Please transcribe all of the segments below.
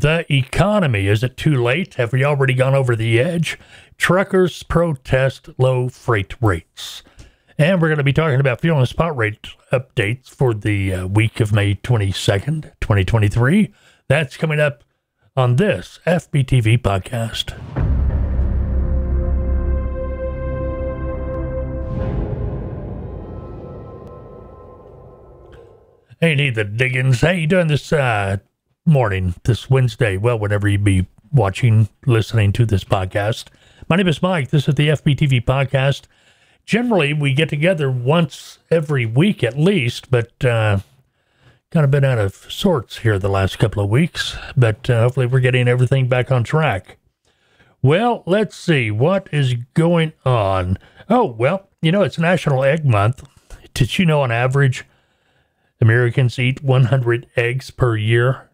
The economy. Is it too late? Have we already gone over the edge? Truckers protest low freight rates. And we're going to be talking about fuel and spot rate updates for the uh, week of May 22nd, 2023. That's coming up on this FBTV podcast. Hey, need the diggins. How you doing this uh, morning, this Wednesday? Well, whenever you be watching, listening to this podcast. My name is Mike. This is the FBTV podcast. Generally, we get together once every week at least, but uh, kind of been out of sorts here the last couple of weeks. But uh, hopefully, we're getting everything back on track. Well, let's see what is going on. Oh, well, you know, it's National Egg Month. Did you know on average, Americans eat 100 eggs per year.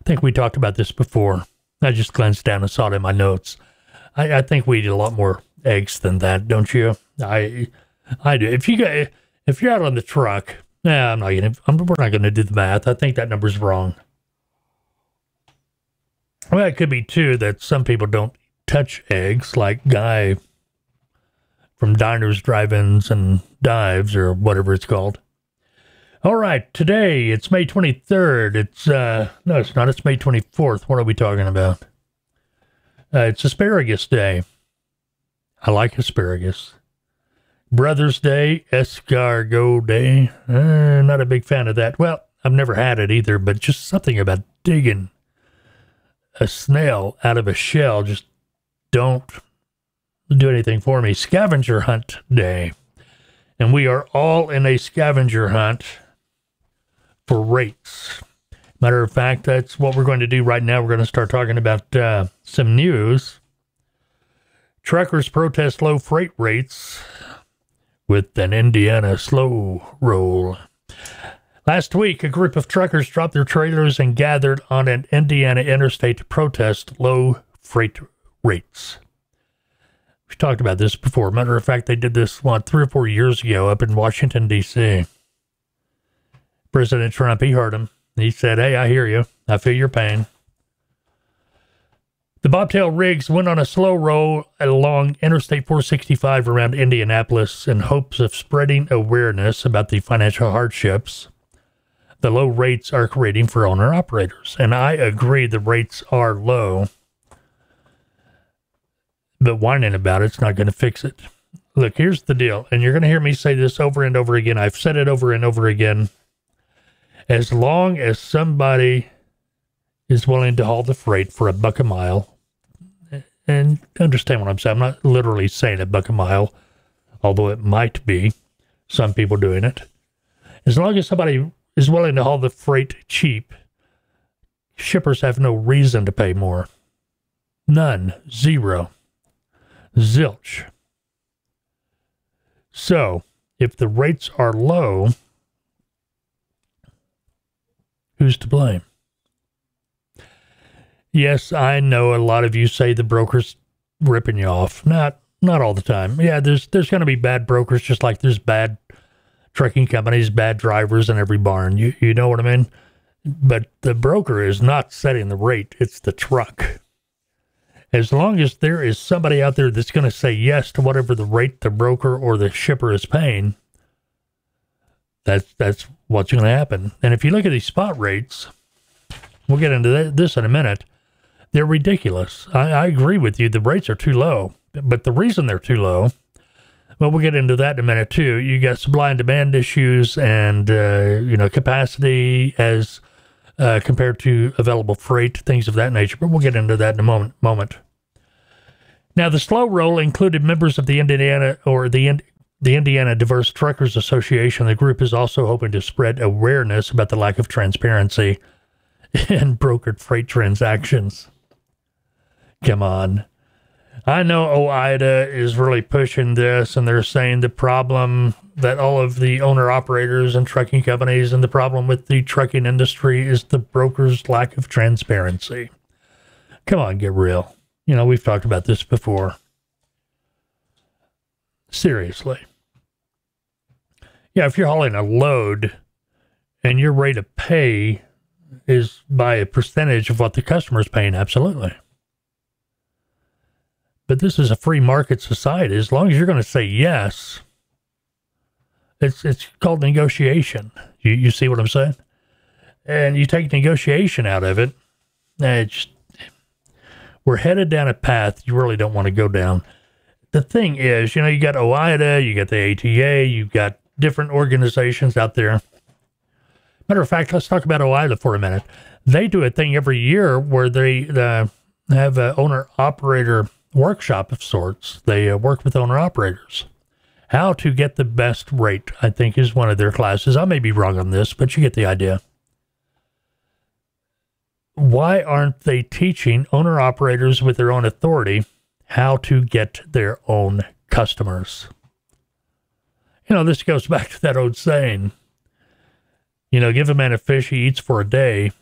I think we talked about this before. I just glanced down and saw it in my notes. I, I think we eat a lot more eggs than that, don't you? I I do. If you got if you're out on the truck, nah, I'm not gonna. I'm, we're not gonna do the math. I think that number's wrong. Well, it could be too that some people don't touch eggs, like Guy from Diners, Drive-ins, and Dives, or whatever it's called. All right, today it's May 23rd. It's, uh, no, it's not. It's May 24th. What are we talking about? Uh, it's Asparagus Day. I like asparagus. Brothers Day, Escargot Day. Uh, not a big fan of that. Well, I've never had it either, but just something about digging a snail out of a shell just don't do anything for me. Scavenger Hunt Day. And we are all in a scavenger hunt for rates. Matter of fact, that's what we're going to do right now. We're going to start talking about uh, some news. Truckers protest low freight rates with an Indiana slow roll. Last week, a group of truckers dropped their trailers and gathered on an Indiana interstate to protest low freight rates. We've talked about this before. Matter of fact, they did this, what, three or four years ago up in Washington, D.C. President Trump, he heard him. He said, Hey, I hear you. I feel your pain. The bobtail rigs went on a slow roll along Interstate 465 around Indianapolis in hopes of spreading awareness about the financial hardships the low rates are creating for owner operators. And I agree the rates are low, but whining about it's not going to fix it. Look, here's the deal, and you're going to hear me say this over and over again. I've said it over and over again as long as somebody is willing to haul the freight for a buck a mile, and understand what I'm saying, I'm not literally saying a buck a mile, although it might be some people doing it. As long as somebody is willing to haul the freight cheap, shippers have no reason to pay more. None. Zero. Zilch. So, if the rates are low, Who's to blame? Yes, I know a lot of you say the broker's ripping you off. Not not all the time. Yeah, there's there's going to be bad brokers just like there's bad trucking companies, bad drivers in every barn. You you know what I mean? But the broker is not setting the rate, it's the truck. As long as there is somebody out there that's going to say yes to whatever the rate the broker or the shipper is paying, that's that's what's going to happen. And if you look at these spot rates, we'll get into this in a minute. They're ridiculous. I, I agree with you. The rates are too low, but the reason they're too low, well, we'll get into that in a minute too. You got supply and demand issues, and uh, you know capacity as uh, compared to available freight, things of that nature. But we'll get into that in a moment. Moment. Now, the slow roll included members of the Indiana or the the Indiana Diverse Truckers Association, the group is also hoping to spread awareness about the lack of transparency in brokered freight transactions. Come on. I know OOIDA is really pushing this, and they're saying the problem that all of the owner operators and trucking companies and the problem with the trucking industry is the brokers' lack of transparency. Come on, get real. You know, we've talked about this before. Seriously. Yeah, if you're hauling a load and your rate of pay is by a percentage of what the customer is paying. Absolutely. But this is a free market society. As long as you're going to say yes, it's it's called negotiation. You you see what I'm saying? And you take negotiation out of it, it's we're headed down a path you really don't want to go down. The thing is, you know, you got OOIDA, you got the ATA, you've got different organizations out there. Matter of fact, let's talk about OOIDA for a minute. They do a thing every year where they uh, have an owner operator workshop of sorts. They uh, work with owner operators. How to get the best rate, I think, is one of their classes. I may be wrong on this, but you get the idea. Why aren't they teaching owner operators with their own authority how to get their own customers? You know, this goes back to that old saying you know, give a man a fish, he eats for a day.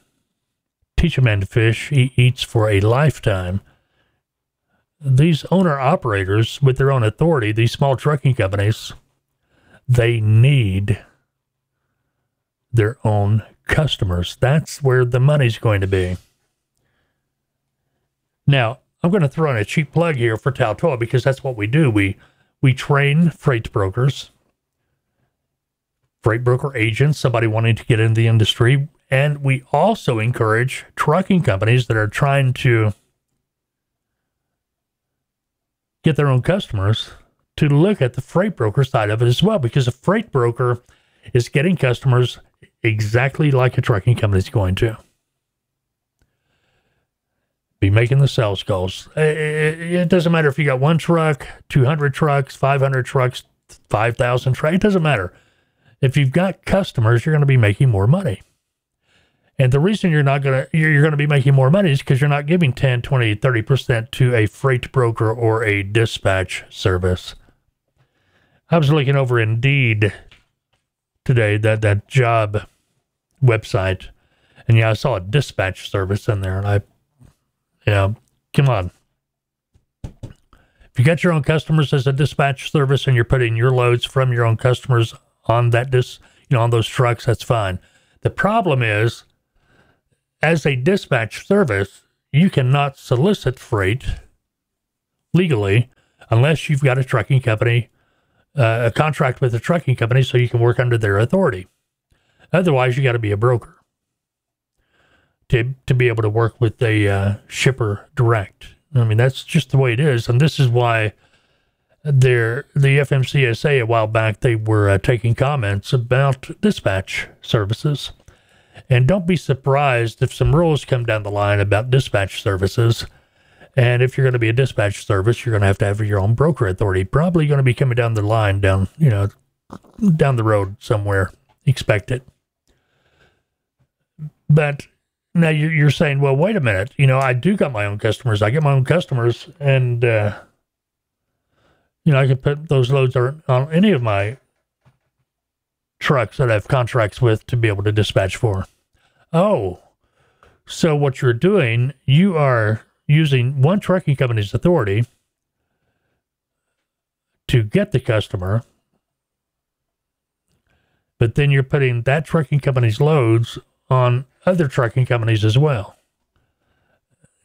Teach a man to fish, he eats for a lifetime. These owner operators, with their own authority, these small trucking companies, they need their own customers. That's where the money's going to be. Now, I'm going to throw in a cheap plug here for Taltoa because that's what we do. We we train freight brokers freight broker agents, somebody wanting to get into the industry. And we also encourage trucking companies that are trying to get their own customers to look at the freight broker side of it as well, because a freight broker is getting customers exactly like a trucking company is going to. Be making the sales calls. It doesn't matter if you got one truck, 200 trucks, 500 trucks, 5,000 trucks. It doesn't matter if you've got customers, you're going to be making more money. And the reason you're not going to you're going to be making more money is because you're not giving 10, 20, 30% to a freight broker or a dispatch service. I was looking over Indeed today, that that job website, and yeah, I saw a dispatch service in there, and I, yeah, come on. If you got your own customers as a dispatch service and you're putting your loads from your own customers on that dis, you know, on those trucks, that's fine. The problem is, as a dispatch service, you cannot solicit freight legally unless you've got a trucking company, uh, a contract with a trucking company, so you can work under their authority. Otherwise, you got to be a broker to to be able to work with a uh, shipper direct. I mean, that's just the way it is, and this is why there the FMCSA a while back they were uh, taking comments about dispatch services. And don't be surprised if some rules come down the line about dispatch services. And if you're going to be a dispatch service, you're going to have to have your own broker authority. Probably going to be coming down the line, down you know, down the road somewhere. Expect it. But now you're, you're saying, well, wait a minute. You know, I do got my own customers. I get my own customers, and uh, you know, I can put those loads on any of my trucks that I have contracts with to be able to dispatch for. Oh, so what you're doing, you are using one trucking company's authority to get the customer, but then you're putting that trucking company's loads on other trucking companies as well.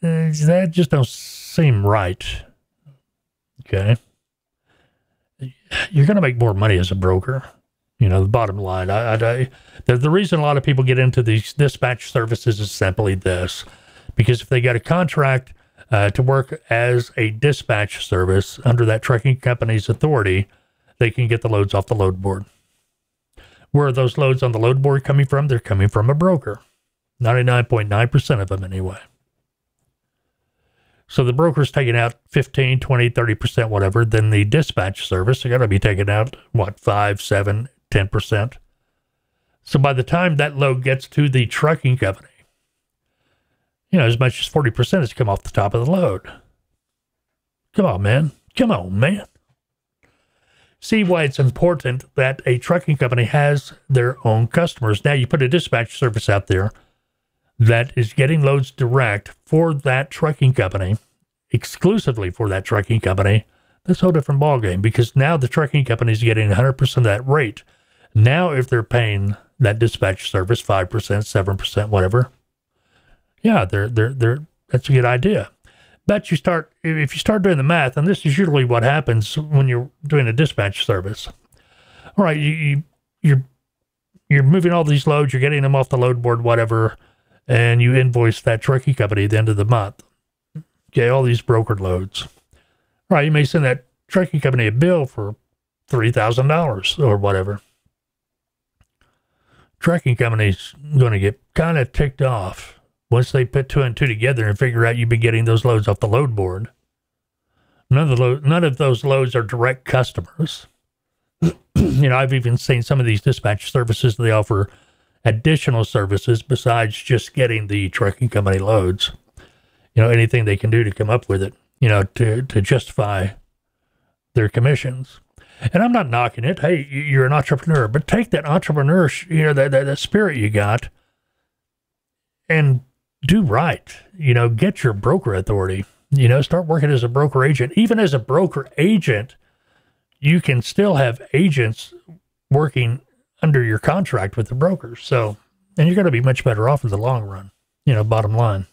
Uh, that just don't seem right. Okay you're going to make more money as a broker. You know, the bottom line. I, I, the, the reason a lot of people get into these dispatch services is simply this because if they got a contract uh, to work as a dispatch service under that trucking company's authority, they can get the loads off the load board. Where are those loads on the load board coming from? They're coming from a broker. 99.9% of them, anyway. So the broker's taking out 15, 20, 30%, whatever. Then the dispatch service are going to be taking out, what, 5, 7, 10%. So by the time that load gets to the trucking company, you know, as much as 40% has come off the top of the load. Come on, man. Come on, man. See why it's important that a trucking company has their own customers. Now, you put a dispatch service out there that is getting loads direct for that trucking company, exclusively for that trucking company, that's a whole different ballgame because now the trucking company is getting 100% of that rate. Now, if they're paying that dispatch service, 5%, 7%, whatever. Yeah, they're, they're, they're, that's a good idea. But you start, if you start doing the math, and this is usually what happens when you're doing a dispatch service. All right, you, you you're, you're moving all these loads, you're getting them off the load board, whatever, and you invoice that trucking company at the end of the month. Okay, all these brokered loads. Right, you may send that trucking company a bill for $3,000 or whatever. Trucking company's going to get kind of ticked off once they put two and two together and figure out you've been getting those loads off the load board. None of, the none of those loads are direct customers. you know, I've even seen some of these dispatch services, they offer additional services besides just getting the trucking company loads. You know, anything they can do to come up with it, you know, to, to justify their commissions. And I'm not knocking it. Hey, you're an entrepreneur, but take that entrepreneur, you know, that, that, that spirit you got and do right. You know, get your broker authority. You know, start working as a broker agent. Even as a broker agent, you can still have agents working under your contract with the brokers. So, and you're going to be much better off in the long run, you know, bottom line.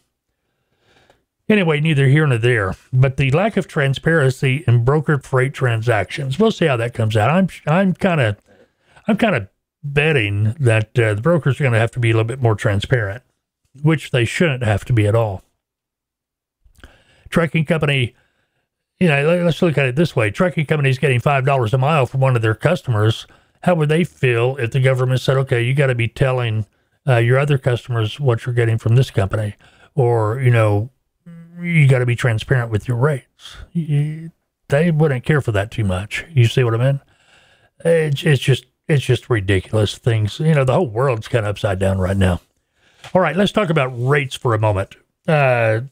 Anyway, neither here nor there. But the lack of transparency in brokered freight transactions, we'll see how that comes out. I'm I'm kind of I'm kind of betting that uh, the brokers are going to have to be a little bit more transparent, which they shouldn't have to be at all. Trucking company, you know, let's look at it this way: trucking companies getting five dollars a mile from one of their customers. How would they feel if the government said, "Okay, you got to be telling uh, your other customers what you're getting from this company," or you know, you got to be transparent with your rates. You, they wouldn't care for that too much. You see what I mean? It's, it's just it's just ridiculous things. You know, the whole world's kind of upside down right now. All right, let's talk about rates for a moment. Uh,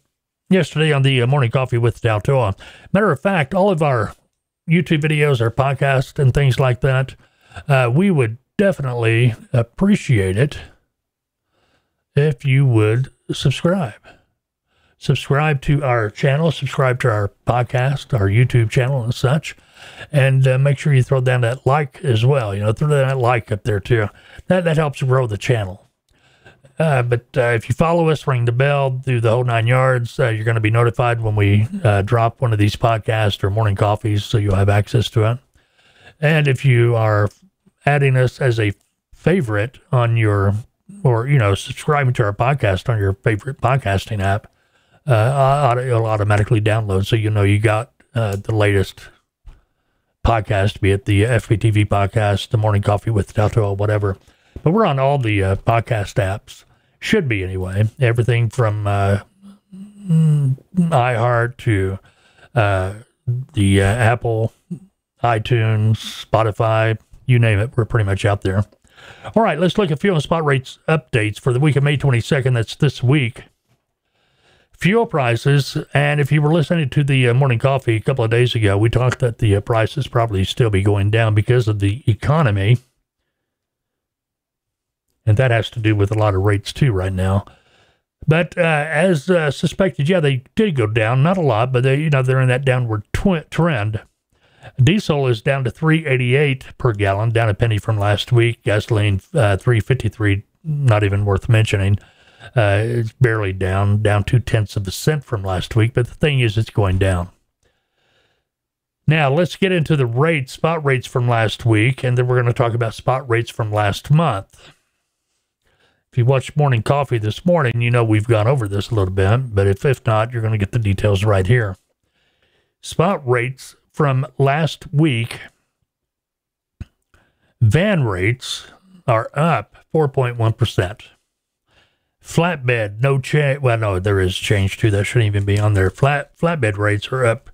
yesterday on the uh, morning coffee with Taltoa. Matter of fact, all of our YouTube videos, our podcast, and things like that, uh, we would definitely appreciate it if you would subscribe subscribe to our channel, subscribe to our podcast, our YouTube channel, and such. And uh, make sure you throw down that like as well. You know, throw down that like up there too. That that helps grow the channel. Uh, but uh, if you follow us, ring the bell, do the whole nine yards, uh, you're going to be notified when we uh, drop one of these podcasts or morning coffees, so you'll have access to it. And if you are adding us as a favorite on your, or you know, subscribing to our podcast on your favorite podcasting app, uh, it'll automatically download so you know you got uh, the latest podcast, be it the FBTV podcast, the Morning Coffee with Taltoa, or whatever. But we're on all the uh, podcast apps. Should be anyway. Everything from uh, iHeart to uh, the uh, Apple, iTunes, Spotify, you name it. We're pretty much out there. All right, let's look at fuel and spot rates updates for the week of May 22nd. That's this week fuel prices. And if you were listening to the uh, morning coffee a couple of days ago, we talked that the uh, prices probably still be going down because of the economy. And that has to do with a lot of rates too right now. But uh, as uh, suspected, yeah, they did go down, not a lot, but they, you know, they're in that downward tw- trend. Diesel is down to 388 per gallon, down a penny from last week. Gasoline uh, 353, not even worth mentioning. Uh, it's barely down, down two tenths of a cent from last week. But the thing is, it's going down. Now, let's get into the rates, spot rates from last week, and then we're going to talk about spot rates from last month. If you watched Morning Coffee this morning, you know we've gone over this a little bit, but if, if not, you're going to get the details right here. Spot rates from last week, van rates are up 4.1%. Flatbed, no change. Well, no, there is change too. That shouldn't even be on there. Flat flatbed rates are up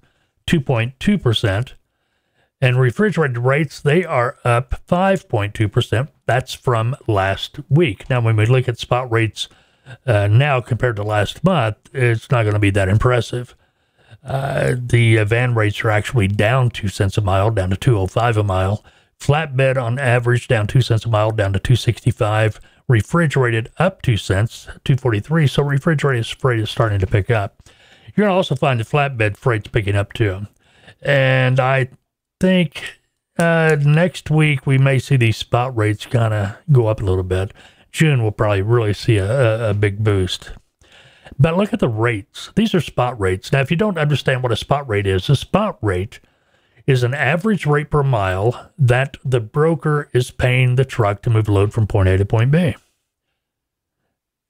2.2 percent, and refrigerated rates they are up 5.2 percent. That's from last week. Now, when we look at spot rates uh, now compared to last month, it's not going to be that impressive. Uh, the uh, van rates are actually down two cents a mile, down to 205 a mile. Flatbed on average down two cents a mile, down to 265 refrigerated up two cents, 243. So refrigerated freight is starting to pick up. You're to also find the flatbed freight's picking up too. And I think uh, next week we may see these spot rates kind of go up a little bit. June will probably really see a, a, a big boost. But look at the rates. These are spot rates. Now, if you don't understand what a spot rate is, a spot rate is an average rate per mile that the broker is paying the truck to move load from point A to point B.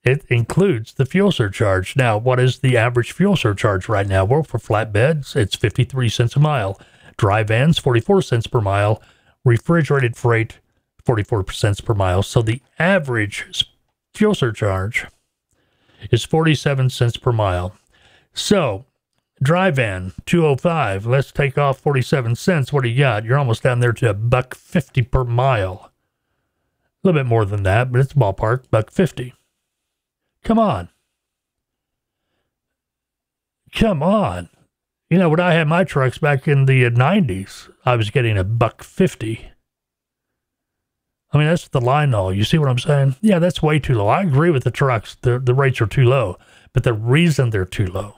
It includes the fuel surcharge. Now, what is the average fuel surcharge right now? Well, for flatbeds, it's 53 cents a mile. Dry vans, 44 cents per mile. Refrigerated freight, 44 cents per mile. So the average fuel surcharge is 47 cents per mile. So, dry van 205, let's take off 47 cents. What do you got? You're almost down there to a buck 50 per mile. A little bit more than that, but it's ballpark, buck 50. Come on. Come on. You know, when I had my trucks back in the 90s, I was getting a buck 50. I mean, that's the line haul. You see what I'm saying? Yeah, that's way too low. I agree with the trucks. The, the rates are too low. But the reason they're too low,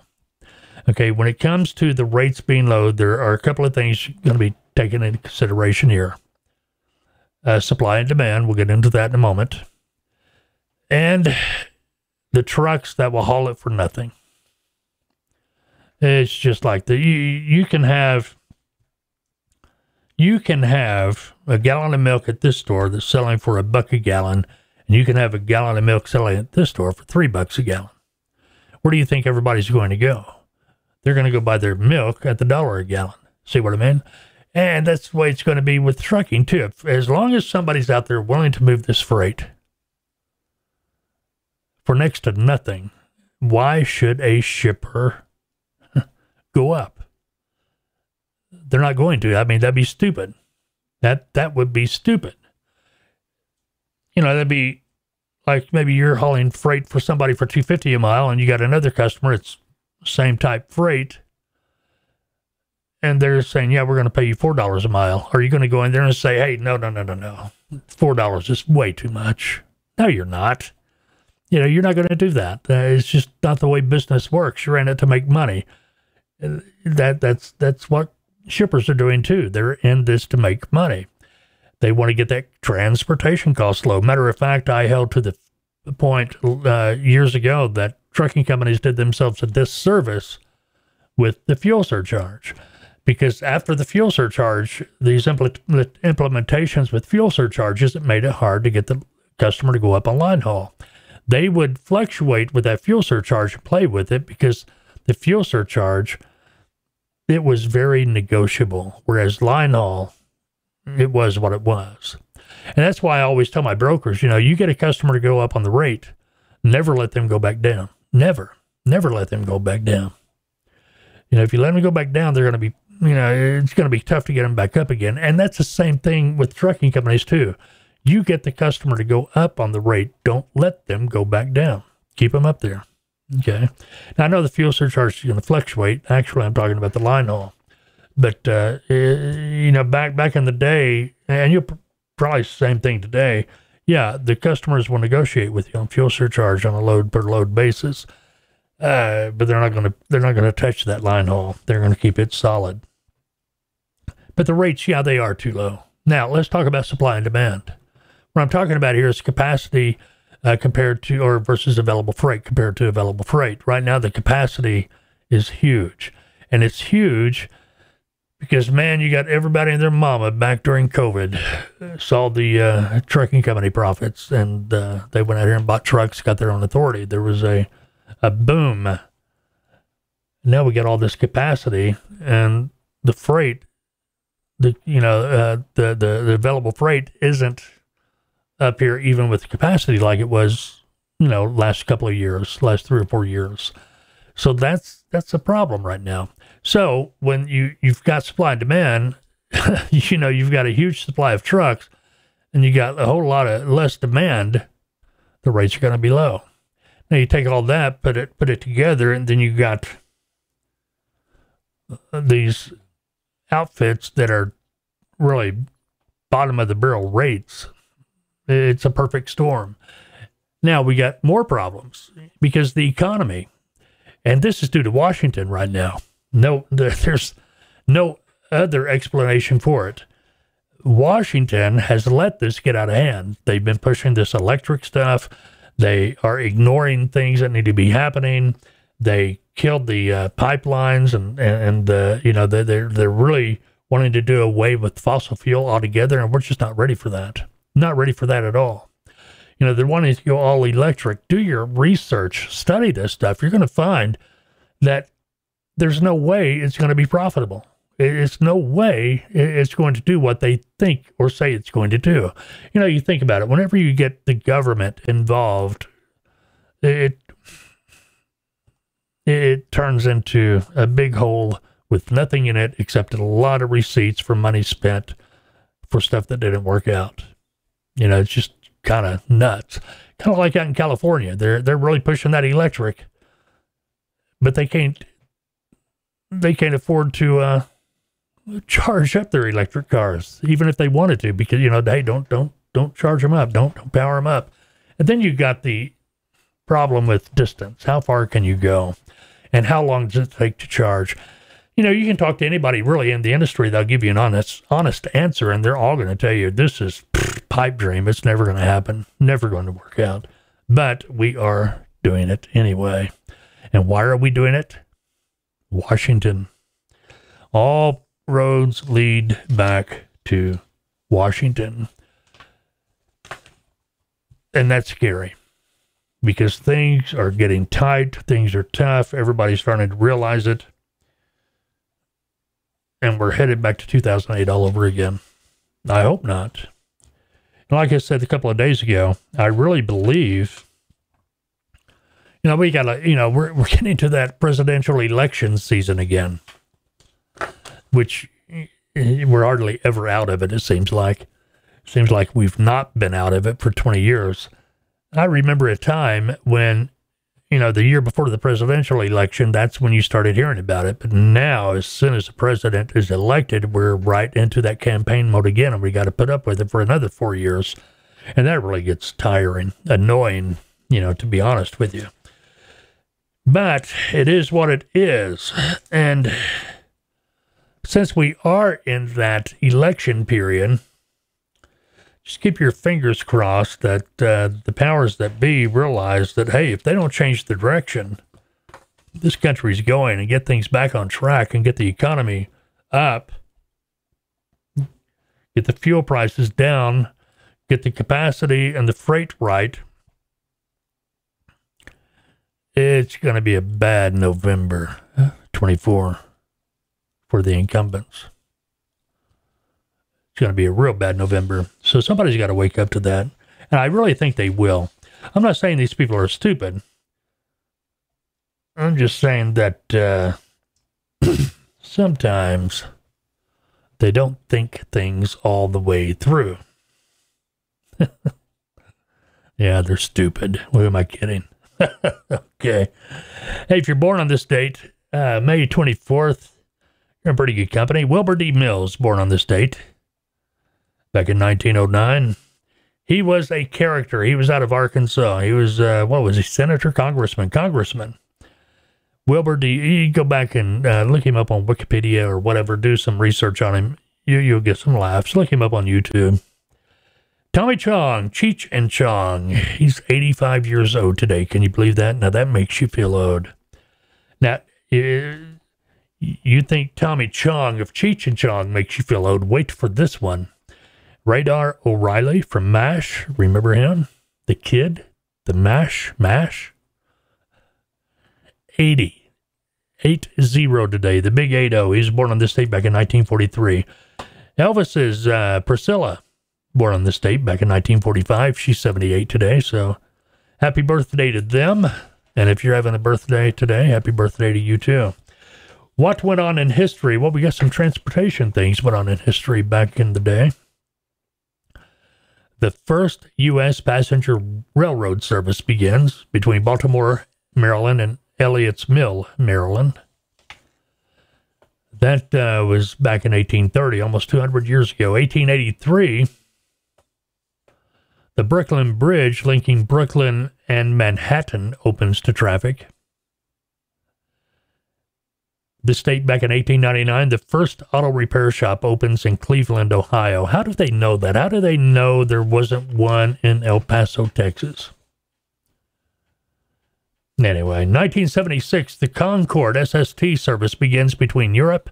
okay, when it comes to the rates being low, there are a couple of things going to be taken into consideration here. Uh, supply and demand. We'll get into that in a moment. And the trucks that will haul it for nothing. It's just like the you, you can have you can have a gallon of milk at this store that's selling for a buck a gallon, and you can have a gallon of milk selling at this store for three bucks a gallon. Where do you think everybody's going to go? They're going to go buy their milk at the dollar a gallon. See what I mean? And that's the way it's going to be with trucking too. As long as somebody's out there willing to move this freight, for next to nothing, why should a shipper go up? They're not going to. I mean, that'd be stupid. That that would be stupid. You know, that'd be like maybe you're hauling freight for somebody for 250 a mile and you got another customer it's same type freight and they're saying, "Yeah, we're going to pay you $4 a mile." Are you going to go in there and say, "Hey, no, no, no, no, no. $4 is way too much." No, you're not you know, you're not going to do that. Uh, it's just not the way business works. You're in it to make money. That that's that's what shippers are doing too. They're in this to make money. They want to get that transportation cost low. Matter of fact, I held to the point uh, years ago that trucking companies did themselves a disservice with the fuel surcharge. Because after the fuel surcharge, these impl- implementations with fuel surcharges, it made it hard to get the customer to go up on line haul they would fluctuate with that fuel surcharge and play with it because the fuel surcharge it was very negotiable whereas line haul hmm. it was what it was and that's why i always tell my brokers you know you get a customer to go up on the rate never let them go back down never never let them go back down you know if you let them go back down they're going to be you know it's going to be tough to get them back up again and that's the same thing with trucking companies too you get the customer to go up on the rate. Don't let them go back down. Keep them up there. Okay. Now I know the fuel surcharge is going to fluctuate. Actually, I'm talking about the line haul. But uh, you know, back back in the day, and you'll probably the same thing today. Yeah, the customers will negotiate with you on fuel surcharge on a load per load basis, uh, but they're not going to they're not going to touch that line haul. They're going to keep it solid. But the rates, yeah, they are too low. Now let's talk about supply and demand. What I'm talking about here is capacity uh, compared to, or versus available freight compared to available freight. Right now, the capacity is huge. And it's huge because, man, you got everybody and their mama back during COVID saw the uh, trucking company profits and uh, they went out here and bought trucks, got their own authority. There was a, a boom. Now we got all this capacity and the freight, the you know uh, the, the the available freight isn't up here, even with capacity like it was, you know, last couple of years, last three or four years. So that's that's a problem right now. So when you you've got supply and demand, you know, you've got a huge supply of trucks, and you got a whole lot of less demand, the rates are going to be low. Now you take all that, put it put it together, and then you got uh, these outfits that are really bottom of the barrel rates it's a perfect storm. Now we got more problems because the economy, and this is due to Washington right now. No, there's no other explanation for it. Washington has let this get out of hand. They've been pushing this electric stuff. They are ignoring things that need to be happening. They killed the uh, pipelines, and and, and uh, you know they're they're really wanting to do away with fossil fuel altogether, and we're just not ready for that. Not ready for that at all. You know they're wanting to go all electric. Do your research, study this stuff. You're going to find that there's no way it's going to be profitable. It's no way it's going to do what they think or say it's going to do. You know, you think about it. Whenever you get the government involved, it it turns into a big hole with nothing in it except a lot of receipts for money spent for stuff that didn't work out. You know, it's just kind of nuts. Kind of like out in California, they're they're really pushing that electric, but they can't they can't afford to uh, charge up their electric cars, even if they wanted to, because you know, hey, don't don't don't charge them up, don't, don't power them up. And then you got the problem with distance. How far can you go, and how long does it take to charge? You know, you can talk to anybody really in the industry; they'll give you an honest honest answer, and they're all going to tell you this is pff, pipe dream. It's never going to happen, never going to work out. But we are doing it anyway. And why are we doing it? Washington. All roads lead back to Washington. And that's scary because things are getting tight, things are tough, everybody's starting to realize it. And we're headed back to 2008 all over again. I hope not. And like I said a couple of days ago, I really believe you know, we got to, you know, we're, we're getting to that presidential election season again which eh, we're hardly ever out of it, it seems like. Seems like we've not been out of it for 20 years. I remember a time when, you know, the year before the presidential election, that's when you started hearing about it. But now, as soon as the president is elected, we're right into that campaign mode again, and we got to put up with it for another four years. And that really gets tiring, annoying, you know, to be honest with you. But it is what it is. And since we are in that election period, just keep your fingers crossed that uh, the powers that be realize that, hey, if they don't change the direction this country's going and get things back on track and get the economy up, get the fuel prices down, get the capacity and the freight right, it's going to be a bad November 24 for the incumbents. It's going to be a real bad November. So somebody's got to wake up to that. And I really think they will. I'm not saying these people are stupid. I'm just saying that uh, sometimes they don't think things all the way through. yeah, they're stupid. What am I kidding? okay. Hey, if you're born on this date, uh, May 24th, you're in pretty good company. Wilbur D. Mills, born on this date, back in 1909. He was a character. He was out of Arkansas. He was, uh, what was he, senator, congressman, congressman. Wilbur D. You go back and uh, look him up on Wikipedia or whatever. Do some research on him. You you'll get some laughs. Look him up on YouTube. Tommy Chong, Cheech and Chong. He's 85 years old today. Can you believe that? Now that makes you feel old. Now, you think Tommy Chong of Cheech and Chong makes you feel old? Wait for this one. Radar O'Reilly from MASH. Remember him? The kid? The MASH? MASH? 80. 8 0 today. The big 8 0. He was born on this date back in 1943. Elvis is uh, Priscilla, born on this date back in 1945. She's 78 today. So happy birthday to them. And if you're having a birthday today, happy birthday to you too. What went on in history? Well, we got some transportation things went on in history back in the day. The first U.S. passenger railroad service begins between Baltimore, Maryland, and Ellicott's Mill, Maryland. That uh, was back in 1830, almost 200 years ago. 1883, the Brooklyn Bridge linking Brooklyn and Manhattan opens to traffic. This state back in 1899, the first auto repair shop opens in Cleveland, Ohio. How do they know that? How do they know there wasn't one in El Paso, Texas? Anyway, 1976, the Concorde SST service begins between Europe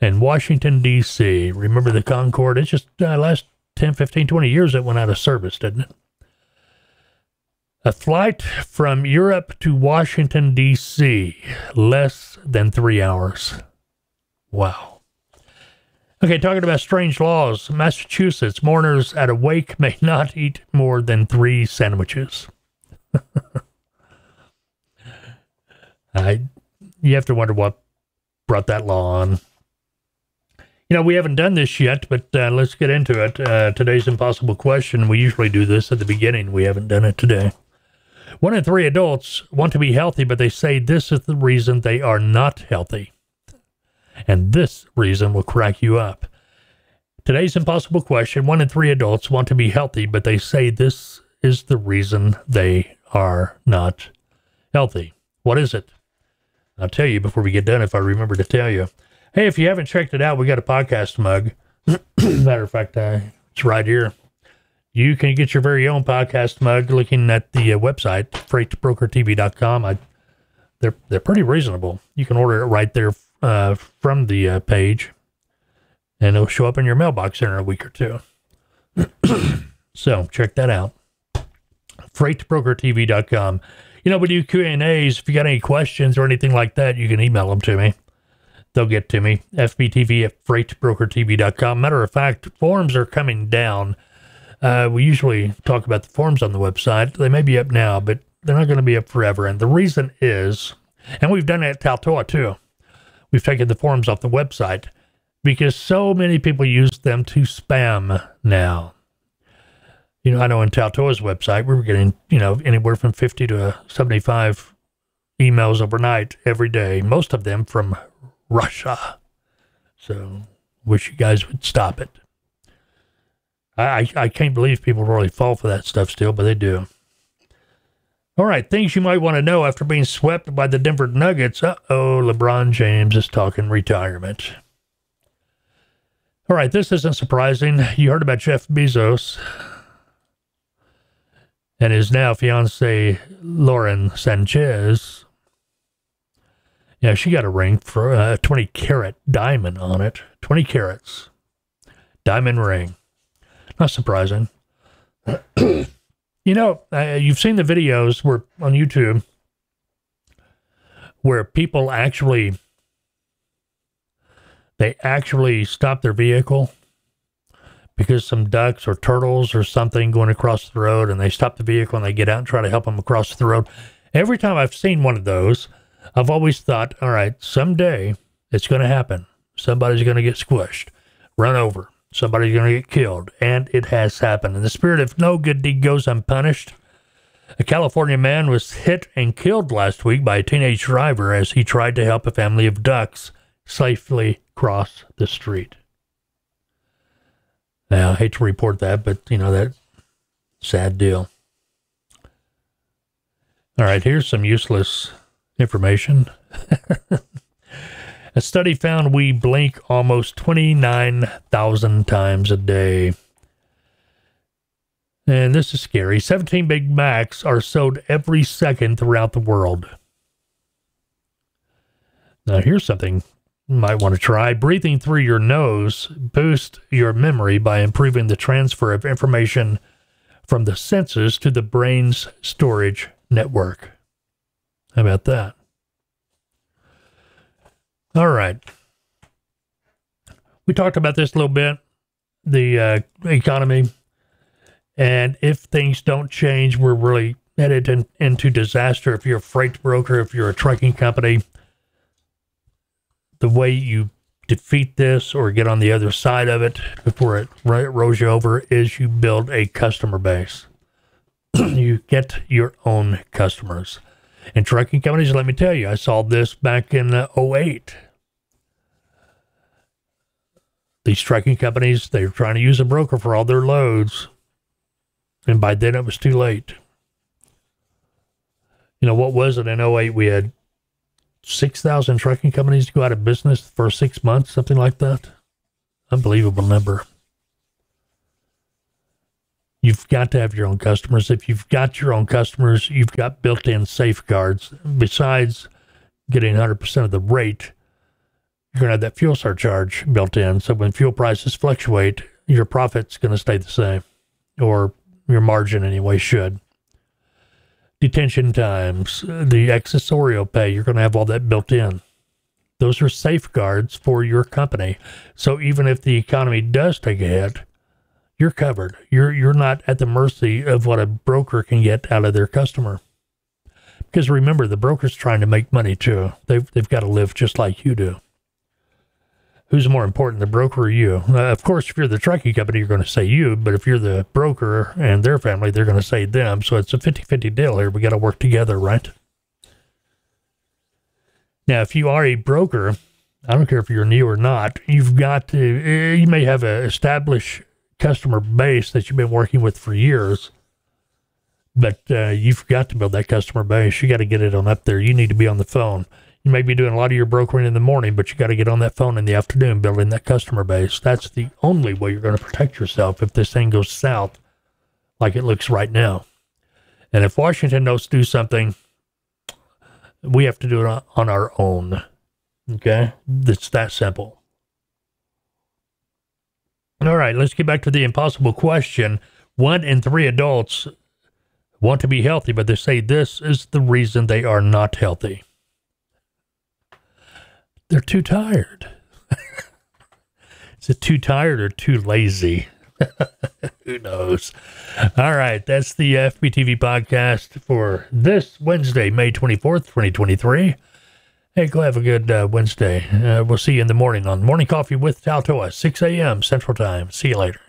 and Washington, D.C. Remember the Concorde? It's just uh, last 10, 15, 20 years it went out of service, didn't it? A flight from Europe to Washington, D.C., less than three hours. Wow. Okay, talking about strange laws. Massachusetts mourners at a wake may not eat more than three sandwiches. I, you have to wonder what brought that law on. You know, we haven't done this yet, but uh, let's get into it. Uh, today's impossible question. We usually do this at the beginning. We haven't done it today. One in three adults want to be healthy, but they say this is the reason they are not healthy. And this reason will crack you up. Today's impossible question one in three adults want to be healthy, but they say this is the reason they are not healthy. What is it? I'll tell you before we get done if I remember to tell you. Hey, if you haven't checked it out, we got a podcast mug. Matter of fact, uh, it's right here. You can get your very own podcast mug looking at the uh, website, freightbrokertv.com. I, they're, they're pretty reasonable. You can order it right there uh, from the uh, page, and it'll show up in your mailbox in a week or two. so check that out. freightbrokertv.com. You know, we do Q&As. If you got any questions or anything like that, you can email them to me. They'll get to me. FBTV at freightbrokertv.com. Matter of fact, forms are coming down. Uh, we usually talk about the forms on the website. They may be up now, but they're not going to be up forever. And the reason is, and we've done it at Taltoa too. We've taken the forms off the website because so many people use them to spam now. You know, I know on Taltoa's website, we were getting, you know, anywhere from 50 to 75 emails overnight every day, most of them from Russia. So, wish you guys would stop it. I, I can't believe people really fall for that stuff still, but they do. All right, things you might want to know after being swept by the Denver Nuggets. Uh oh, LeBron James is talking retirement. All right, this isn't surprising. You heard about Jeff Bezos and his now fiancee, Lauren Sanchez. Yeah, she got a ring for a 20 carat diamond on it. 20 carats. Diamond ring. Not surprising. you know, uh, you've seen the videos where on YouTube where people actually they actually stop their vehicle because some ducks or turtles or something going across the road and they stop the vehicle and they get out and try to help them across the road. Every time I've seen one of those, I've always thought, all right, someday it's going to happen. Somebody's going to get squished, run over. Somebody's going to get killed. And it has happened. In the spirit of no good deed goes unpunished, a California man was hit and killed last week by a teenage driver as he tried to help a family of ducks safely cross the street. Now, I hate to report that, but you know, that sad deal. All right, here's some useless information. a study found we blink almost 29,000 times a day. And this is scary. 17 Big Macs are sold every second throughout the world. Now, here's something you might want to try breathing through your nose boosts your memory by improving the transfer of information from the senses to the brain's storage network. How about that? All right. We talked about this a little bit the uh, economy. And if things don't change, we're really headed in, into disaster. If you're a freight broker, if you're a trucking company, the way you defeat this or get on the other side of it before it rolls you over is you build a customer base. you get your own customers. And trucking companies, let me tell you, I saw this back in uh, 08. These trucking companies, they were trying to use a broker for all their loads. And by then it was too late. You know, what was it in 08? We had 6,000 trucking companies go out of business for six months, something like that. Unbelievable number. You've got to have your own customers. If you've got your own customers, you've got built in safeguards. Besides getting 100% of the rate, you're going to have that fuel surcharge built in. So when fuel prices fluctuate, your profit's going to stay the same, or your margin anyway should. Detention times, the accessorial pay, you're going to have all that built in. Those are safeguards for your company. So even if the economy does take a hit, you're covered. You're you're not at the mercy of what a broker can get out of their customer. Because remember, the broker's trying to make money too. They've they've got to live just like you do. Who's more important, the broker or you? Uh, of course, if you're the trucking company, you're going to say you, but if you're the broker and their family, they're going to say them. So it's a 50 50 deal here. We got to work together, right? Now, if you are a broker, I don't care if you're new or not, you've got to, eh, you may have an established customer base that you've been working with for years, but uh, you've got to build that customer base. You got to get it on up there. You need to be on the phone. You may be doing a lot of your brokering in the morning, but you got to get on that phone in the afternoon, building that customer base. That's the only way you're going to protect yourself if this thing goes south like it looks right now. And if Washington to do something, we have to do it on our own. Okay? It's that simple. All right, let's get back to the impossible question. One in three adults want to be healthy, but they say this is the reason they are not healthy. They're too tired. is it too tired or too lazy? Who knows? All right, that's the FBTV podcast for this Wednesday, May 24th, 2023. Hey, go have a good uh, Wednesday. Uh, we'll see you in the morning on Morning Coffee with Taltoa, 6 a.m. Central Time. See you later.